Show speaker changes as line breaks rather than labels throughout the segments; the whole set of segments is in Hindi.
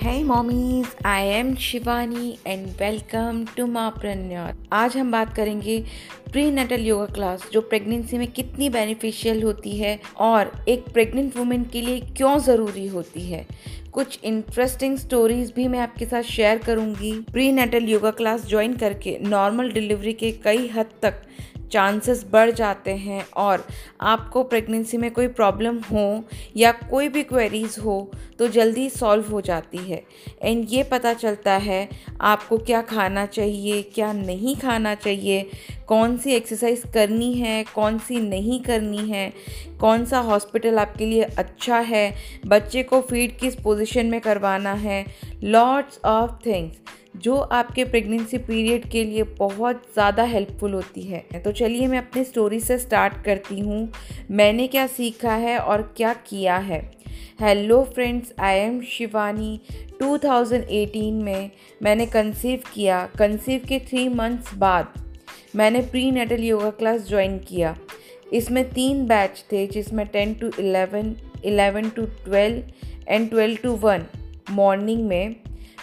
Hey mommies, I am Shivani and welcome to Mapreneur. आज हम बात करेंगे प्री नेटल योगा क्लास जो प्रेगनेंसी में कितनी बेनिफिशियल होती है और एक प्रेग्नेंट वुमेन के लिए क्यों ज़रूरी होती है। कुछ इंटरेस्टिंग स्टोरीज भी मैं आपके साथ शेयर करूँगी। Prenatal yoga class join करके नॉर्मल डिलीवरी के कई हद तक चांसेस बढ़ जाते हैं और आपको प्रेगनेंसी में कोई प्रॉब्लम हो या कोई भी क्वेरीज हो तो जल्दी सॉल्व हो जाती है। एंड ये पता चलता है आपको क्या खाना चाहिए, क्या नहीं खाना चाहिए, कौन सी एक्सरसाइज करनी है, कौन सी नहीं करनी है, कौन सा हॉस्पिटल आपके लिए अच्छा है, बच्चे को फ़ीड किस पोजीशन में करवाना है लॉट्स ऑफ़ थिंग्स जो आपके प्रेगनेंसी पीरियड के लिए बहुत ज़्यादा हेल्पफुल होती है। तो चलिए मैं अपनी स्टोरी से स्टार्ट करती हूँ। मैंने क्या सीखा है और क्या किया है? Hello friends I am Shivani. 2018 में मैंने कंसीव किया। कंसीव के थ्री मंथ्स बाद मैंने prenatal yoga class join किया। इसमें तीन बैच थे, जिसमें ten to eleven eleven to twelve and twelve to one morning में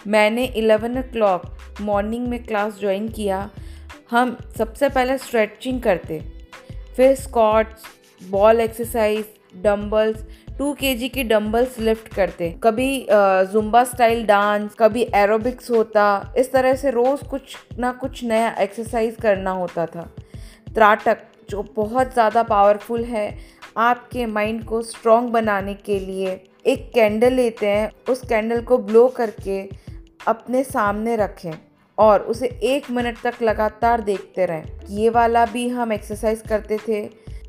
मैंने इलेवन ओ क्लॉक मॉर्निंग में क्लास ज्वाइन किया। हम सबसे पहले स्ट्रेचिंग करते। फिर squats ball exercise dumbbells two K G की डम्बल्स लिफ्ट करते। कभी जुम्बा स्टाइल डांस कभी एरोबिक्स होता। इस तरह से रोज़ कुछ ना कुछ नया एक्सरसाइज करना होता था। त्राटक, जो बहुत ज़्यादा पावरफुल है, आपके माइंड को स्ट्रॉन्ग बनाने के लिए एक कैंडल लेते हैं। उस कैंडल को ब्लो करके अपने सामने रखें और उसे एक मिनट तक लगातार देखते रहें। ये वाला भी हम एक्सरसाइज करते थे।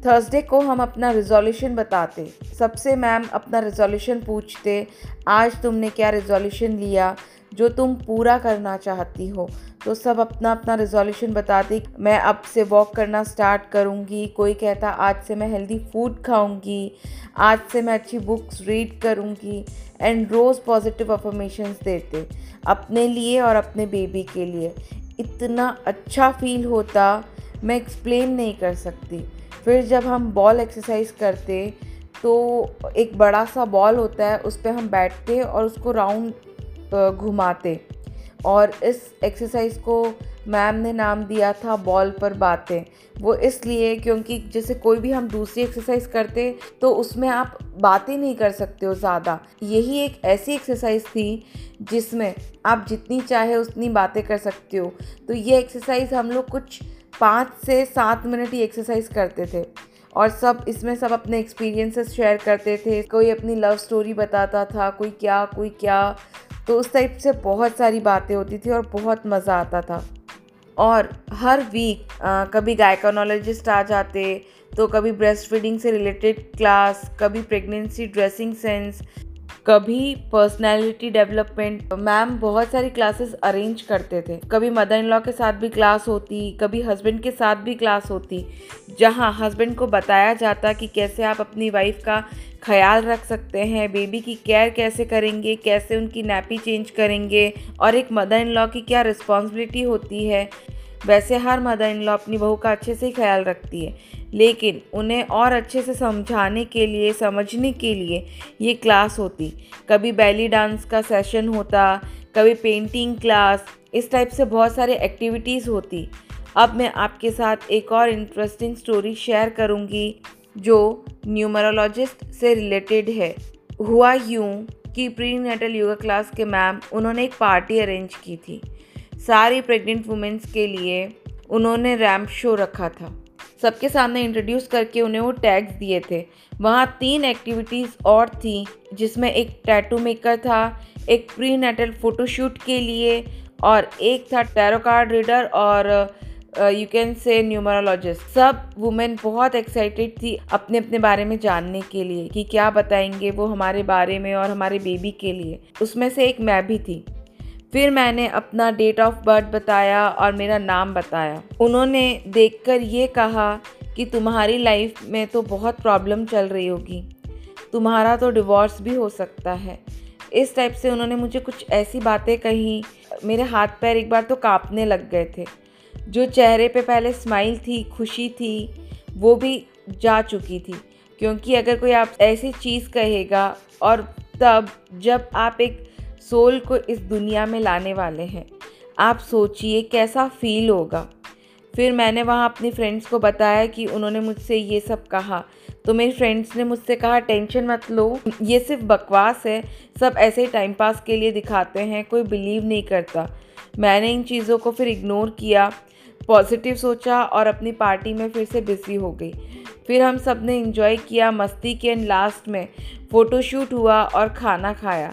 थर्सडे को हम अपना रिजोल्यूशन बताते। सबसे मैम अपना रिजोल्यूशन पूछते, आज तुमने क्या रिजोल्यूशन लिया जो तुम पूरा करना चाहती हो? तो सब अपना अपना रिजोल्यूशन बताते। मैं अब से वॉक करना स्टार्ट करूँगी। कोई कहता, आज से मैं हेल्दी फ़ूड खाऊँगी। आज से मैं अच्छी बुक्स रीड करूँगी। एंड रोज़ पॉजिटिव अफर्मेशंस देते, अपने लिए और अपने बेबी के लिए। इतना अच्छा फील होता, मैं एक्सप्लेन नहीं कर सकती। फिर जब हम बॉल एक्सरसाइज करते तो एक बड़ा सा बॉल होता है, उस पर हम बैठते और उसको राउंड घुमाते। और इस एक्सरसाइज को मैम ने नाम दिया था बॉल पर बातें। वो इसलिए क्योंकि जैसे कोई भी हम दूसरी एक्सरसाइज करते तो उसमें आप बातें नहीं कर सकते हो ज़्यादा। यही एक ऐसी एक्सरसाइज थी, जिसमें आप जितनी चाहे उतनी बातें कर सकते हो। तो ये एक्सरसाइज हम लोग कुछ पाँच से सात मिनट ही एक्सरसाइज करते थे। और सब, इसमें सब अपने एक्सपीरियंसेस शेयर करते थे। कोई अपनी लव स्टोरी बताता था, कोई क्या कोई क्या। तो उस टाइप से बहुत सारी बातें होती थी और बहुत मज़ा आता था। और हर वीक कभी गायकोनोलॉजिस्ट आ जाते तो कभी ब्रेस्ट फीडिंग से रिलेटेड क्लास कभी प्रेगनेंसी ड्रेसिंग सेंस कभी पर्सनालिटी डेवलपमेंट मैम बहुत सारी क्लासेस अरेंज करते थे। कभी मदर इन लॉ के साथ भी क्लास होती, कभी हस्बैंड के साथ भी क्लास होती, जहाँ हस्बैंड को बताया जाता कि कैसे आप अपनी वाइफ का ख्याल रख सकते हैं बेबी की केयर कैसे करेंगे, कैसे उनकी नैपी चेंज करेंगे, और एक मदर इन लॉ की क्या रिस्पॉन्सिबिलिटी होती है। वैसे हर मदर इन लॉ अपनी बहू का अच्छे से ही ख्याल रखती है, लेकिन उन्हें और अच्छे से समझाने के लिए, समझने के लिए ये क्लास होती। कभी बैली डांस का सेशन होता, कभी पेंटिंग क्लास इस टाइप से बहुत सारे एक्टिविटीज़ होती। अब मैं आपके साथ एक और इंटरेस्टिंग स्टोरी शेयर करूँगी, जो न्यूमरोलॉजिस्ट से रिलेटेड है। हुआ यूँ कि प्री नेटल योगा क्लास के मैम उन्होंने एक पार्टी अरेंज की थी। सारी प्रेग्नेंट वुमेंस के लिए उन्होंने रैम्प शो रखा था। सबके सामने इंट्रोड्यूस करके उन्हें वो टैग्स दिए थे। वहाँ तीन एक्टिविटीज़ और थी, जिसमें एक टैटू मेकर था, एक प्री नेटल फ़ोटोशूट के लिए, और एक था टैरो कार्ड रीडर और यू कैन से न्यूमरोलॉजिस्ट सब वुमेन बहुत एक्साइटेड थी अपने अपने बारे में जानने के लिए, कि क्या बताएँगे वो हमारे बारे में और हमारे बेबी के लिए। उसमें से एक मैं भी थी। फिर मैंने अपना डेट ऑफ़ बर्थ बताया और मेरा नाम बताया। उन्होंने देखकर ये कहा कि तुम्हारी लाइफ में तो बहुत प्रॉब्लम चल रही होगी। तुम्हारा तो डिवोर्स भी हो सकता है। इस टाइप से उन्होंने मुझे कुछ ऐसी बातें कही। मेरे हाथ पैर एक बार तो कांपने लग गए थे। जो चेहरे पे पहले स्माइल थी, खुशी थी, वो भी जा चुकी थी। क्योंकि अगर कोई आप ऐसी चीज़ कहेगा और तब जब आप एक सोल को इस दुनिया में लाने वाले हैं। आप सोचिए कैसा फील होगा। फिर मैंने वहाँ अपनी फ्रेंड्स को बताया कि उन्होंने मुझसे ये सब कहा। तो मेरी फ्रेंड्स ने मुझसे कहा टेंशन मत लो, ये सिर्फ़ बकवास है। सब ऐसे ही टाइम पास के लिए दिखाते हैं, कोई बिलीव नहीं करता। मैंने इन चीज़ों को फिर इग्नोर किया पॉजिटिव सोचा और अपनी पार्टी में फिर से बिज़ी हो गई। फिर हम सबने इन्जॉय किया मस्ती की एंड लास्ट में। फ़ोटोशूट हुआ और खाना खाया।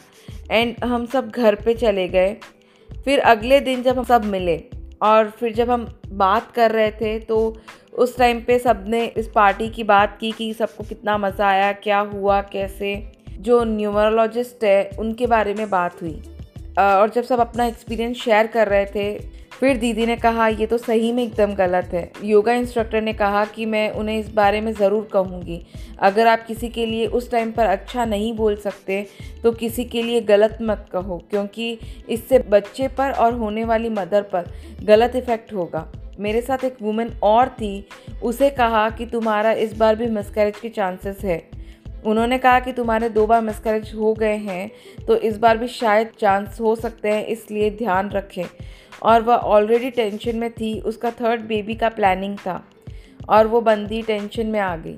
एंड हम सब घर पे चले गए। फिर अगले दिन जब हम सब मिले और फिर जब हम बात कर रहे थे तो उस टाइम पे सबने इस पार्टी की बात की कि सबको कितना मज़ा आया, क्या हुआ, कैसे। जो न्यूमरोलॉजिस्ट है, उनके बारे में बात हुई। और जब सब अपना एक्सपीरियंस शेयर कर रहे थे फिर दीदी ने कहा, ये तो सही में एकदम गलत है। योगा इंस्ट्रक्टर ने कहा कि मैं उन्हें इस बारे में ज़रूर कहूँगी। अगर आप किसी के लिए उस टाइम पर अच्छा नहीं बोल सकते तो किसी के लिए गलत मत कहो, क्योंकि इससे बच्चे पर और होने वाली मदर पर गलत इफ़ेक्ट होगा। मेरे साथ एक वुमेन और थी, उसे कहा कि, तुम्हारा इस बार भी मिसकैरेज के चांसेस है। उन्होंने कहा कि, तुम्हारे दो बार मिसकैरेज हो गए हैं तो इस बार भी शायद चांस हो सकते हैं, इसलिए ध्यान रखें। और वह ऑलरेडी टेंशन में थी। उसका थर्ड बेबी का प्लानिंग था और वो बंदी टेंशन में आ गई।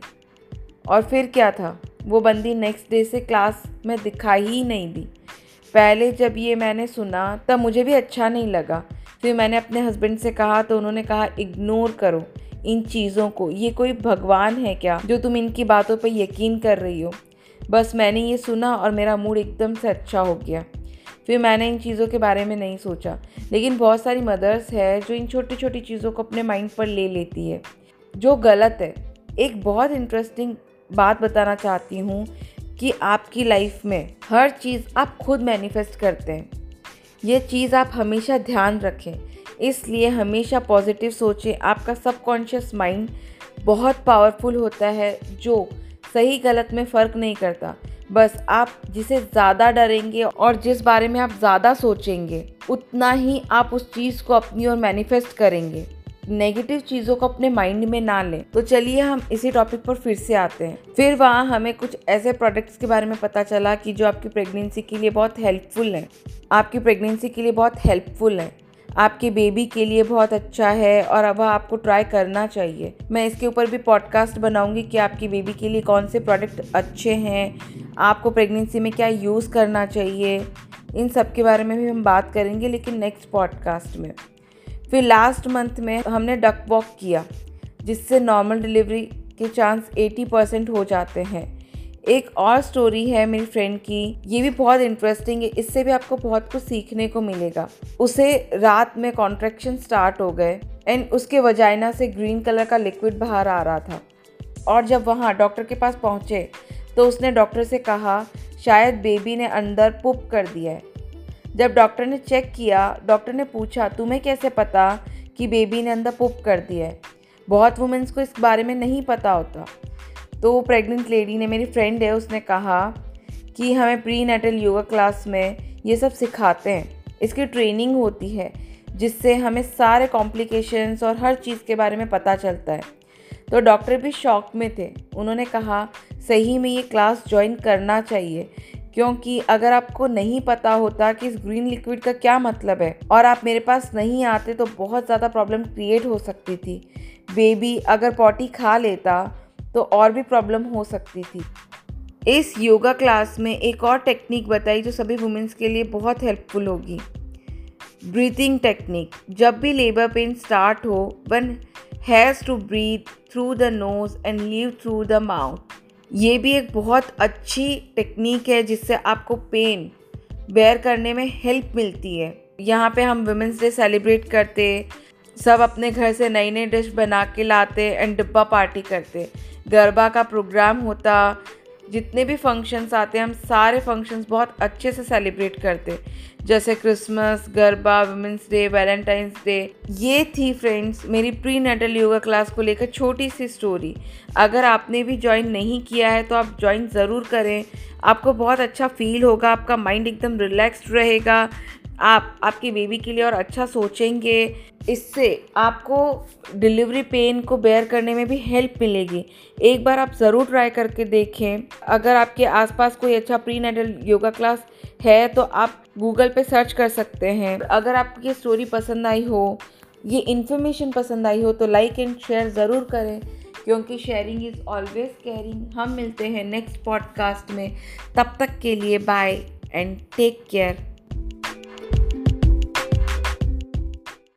और फिर क्या था? वो बंदी नेक्स्ट डे से क्लास में दिखाई ही नहीं दी। पहले जब ये मैंने सुना, तब मुझे भी अच्छा नहीं लगा। फिर मैंने अपने हस्बैंड से कहा तो उन्होंने कहा इग्नोर करो इन चीज़ों को। ये कोई भगवान है क्या जो तुम इनकी बातों पर यकीन कर रही हो? बस मैंने ये सुना और मेरा मूड एकदम से अच्छा हो गया। फिर मैंने इन चीज़ों के बारे में नहीं सोचा। लेकिन बहुत सारी मदर्स है जो इन छोटी छोटी चीज़ों को अपने माइंड पर ले लेती है, जो गलत है। एक बहुत इंटरेस्टिंग बात बताना चाहती हूँ कि आपकी लाइफ में हर चीज़ आप खुद मैनिफेस्ट करते हैं। ये चीज़ आप हमेशा ध्यान रखें। इसलिए हमेशा पॉजिटिव सोचें। आपका सबकॉन्शियस माइंड बहुत पावरफुल होता है, जो सही गलत में फ़र्क नहीं करता। बस आप जिसे ज़्यादा डरेंगे और जिस बारे में आप ज़्यादा सोचेंगे, उतना ही आप उस चीज़ को अपनी ओर मैनिफेस्ट करेंगे। नेगेटिव चीज़ों को अपने माइंड में ना लें। तो चलिए हम इसी टॉपिक पर फिर से आते हैं। फिर वहाँ हमें कुछ ऐसे प्रोडक्ट्स के बारे में पता चला कि जो आपकी प्रेगनेंसी के लिए बहुत हेल्पफुल हैं। आपकी प्रेगनेंसी के लिए बहुत हेल्पफुल हैं। आपके बेबी के लिए बहुत अच्छा है और अब आपको ट्राई करना चाहिए। मैं इसके ऊपर भी पॉडकास्ट बनाऊँगी कि आपकी बेबी के लिए कौन से प्रोडक्ट अच्छे हैं, आपको प्रेगनेंसी में क्या यूज़ करना चाहिए। इन सब के बारे में भी हम बात करेंगे, लेकिन नेक्स्ट पॉडकास्ट में। फिर लास्ट मंथ में हमने डक वॉक किया, जिससे नॉर्मल डिलीवरी के चांस 80 परसेंट हो जाते हैं। एक और स्टोरी है मेरी फ्रेंड की। ये भी बहुत इंटरेस्टिंग है। इससे भी आपको बहुत कुछ सीखने को मिलेगा। उसे रात में कॉन्ट्रेक्शन स्टार्ट हो गए एंड उसके वजाइना से ग्रीन कलर का लिक्विड बाहर आ रहा था। और जब वहाँ डॉक्टर के पास पहुँचे तो उसने डॉक्टर से कहा, शायद बेबी ने अंदर पुप कर दिया है। जब डॉक्टर ने चेक किया डॉक्टर ने पूछा, तुम्हें कैसे पता कि बेबी ने अंदर पुप कर दिया है? बहुत वुमेंस को इस बारे में नहीं पता होता। तो वो प्रेग्नेंट लेडी ने, मेरी फ्रेंड है, उसने कहा कि हमें प्री नेटल योगा क्लास में ये सब सिखाते हैं। इसकी ट्रेनिंग होती है, जिससे हमें सारे कॉम्प्लिकेशंस और हर चीज़ के बारे में पता चलता है। तो डॉक्टर भी शॉक में थे। उन्होंने कहा, सही में ये क्लास ज्वाइन करना चाहिए, क्योंकि अगर आपको नहीं पता होता कि इस ग्रीन लिक्विड का क्या मतलब है, और आप मेरे पास नहीं आते तो बहुत ज़्यादा प्रॉब्लम क्रिएट हो सकती थी। बेबी अगर पॉटी खा लेता तो और भी प्रॉब्लम हो सकती थी। इस योगा क्लास में एक और टेक्निक बताई जो सभी वुमेंस के लिए बहुत हेल्पफुल होगी। ब्रीथिंग टेक्निक जब भी लेबर पेन स्टार्ट हो one has to breathe through the nose and leave through the mouth ये भी एक बहुत अच्छी टेक्निक है जिससे आपको पेन बेयर करने में हेल्प मिलती है। यहाँ पे हम वुमेंस डे सेलिब्रेट करते सब अपने घर से नई नई डिश बना के लाते एंड डिब्बा पार्टी करते। गरबा का प्रोग्राम होता, जितने भी फ़ंक्शंस आते हैं हम सारे फ़ंक्शंस बहुत अच्छे से सेलिब्रेट करते। जैसे Christmas Garba women's day Valentine's day ये थी फ्रेंड्स मेरी प्री नेटल योगा क्लास को लेकर छोटी सी स्टोरी अगर आपने भी ज्वाइन नहीं किया है तो आप ज्वाइन ज़रूर करें। आपको बहुत अच्छा फील होगा, आपका माइंड एकदम रिलैक्स्ड रहेगा। आप, आपकी बेबी के लिए और अच्छा सोचेंगे, इससे आपको डिलीवरी पेन को बेयर करने में भी हेल्प मिलेगी। एक बार आप ज़रूर ट्राई करके देखें। अगर आपके आसपास कोई अच्छा प्री नेटल योगा क्लास है तो आप गूगल पे सर्च कर सकते हैं। अगर आपकी स्टोरी पसंद आई हो, ये इन्फॉर्मेशन पसंद आई हो तो लाइक एंड शेयर ज़रूर करें, क्योंकि शेयरिंग इज़ ऑलवेज केयरिंग हम मिलते हैं नेक्स्ट पॉडकास्ट में। तब तक के लिए बाय एंड टेक केयर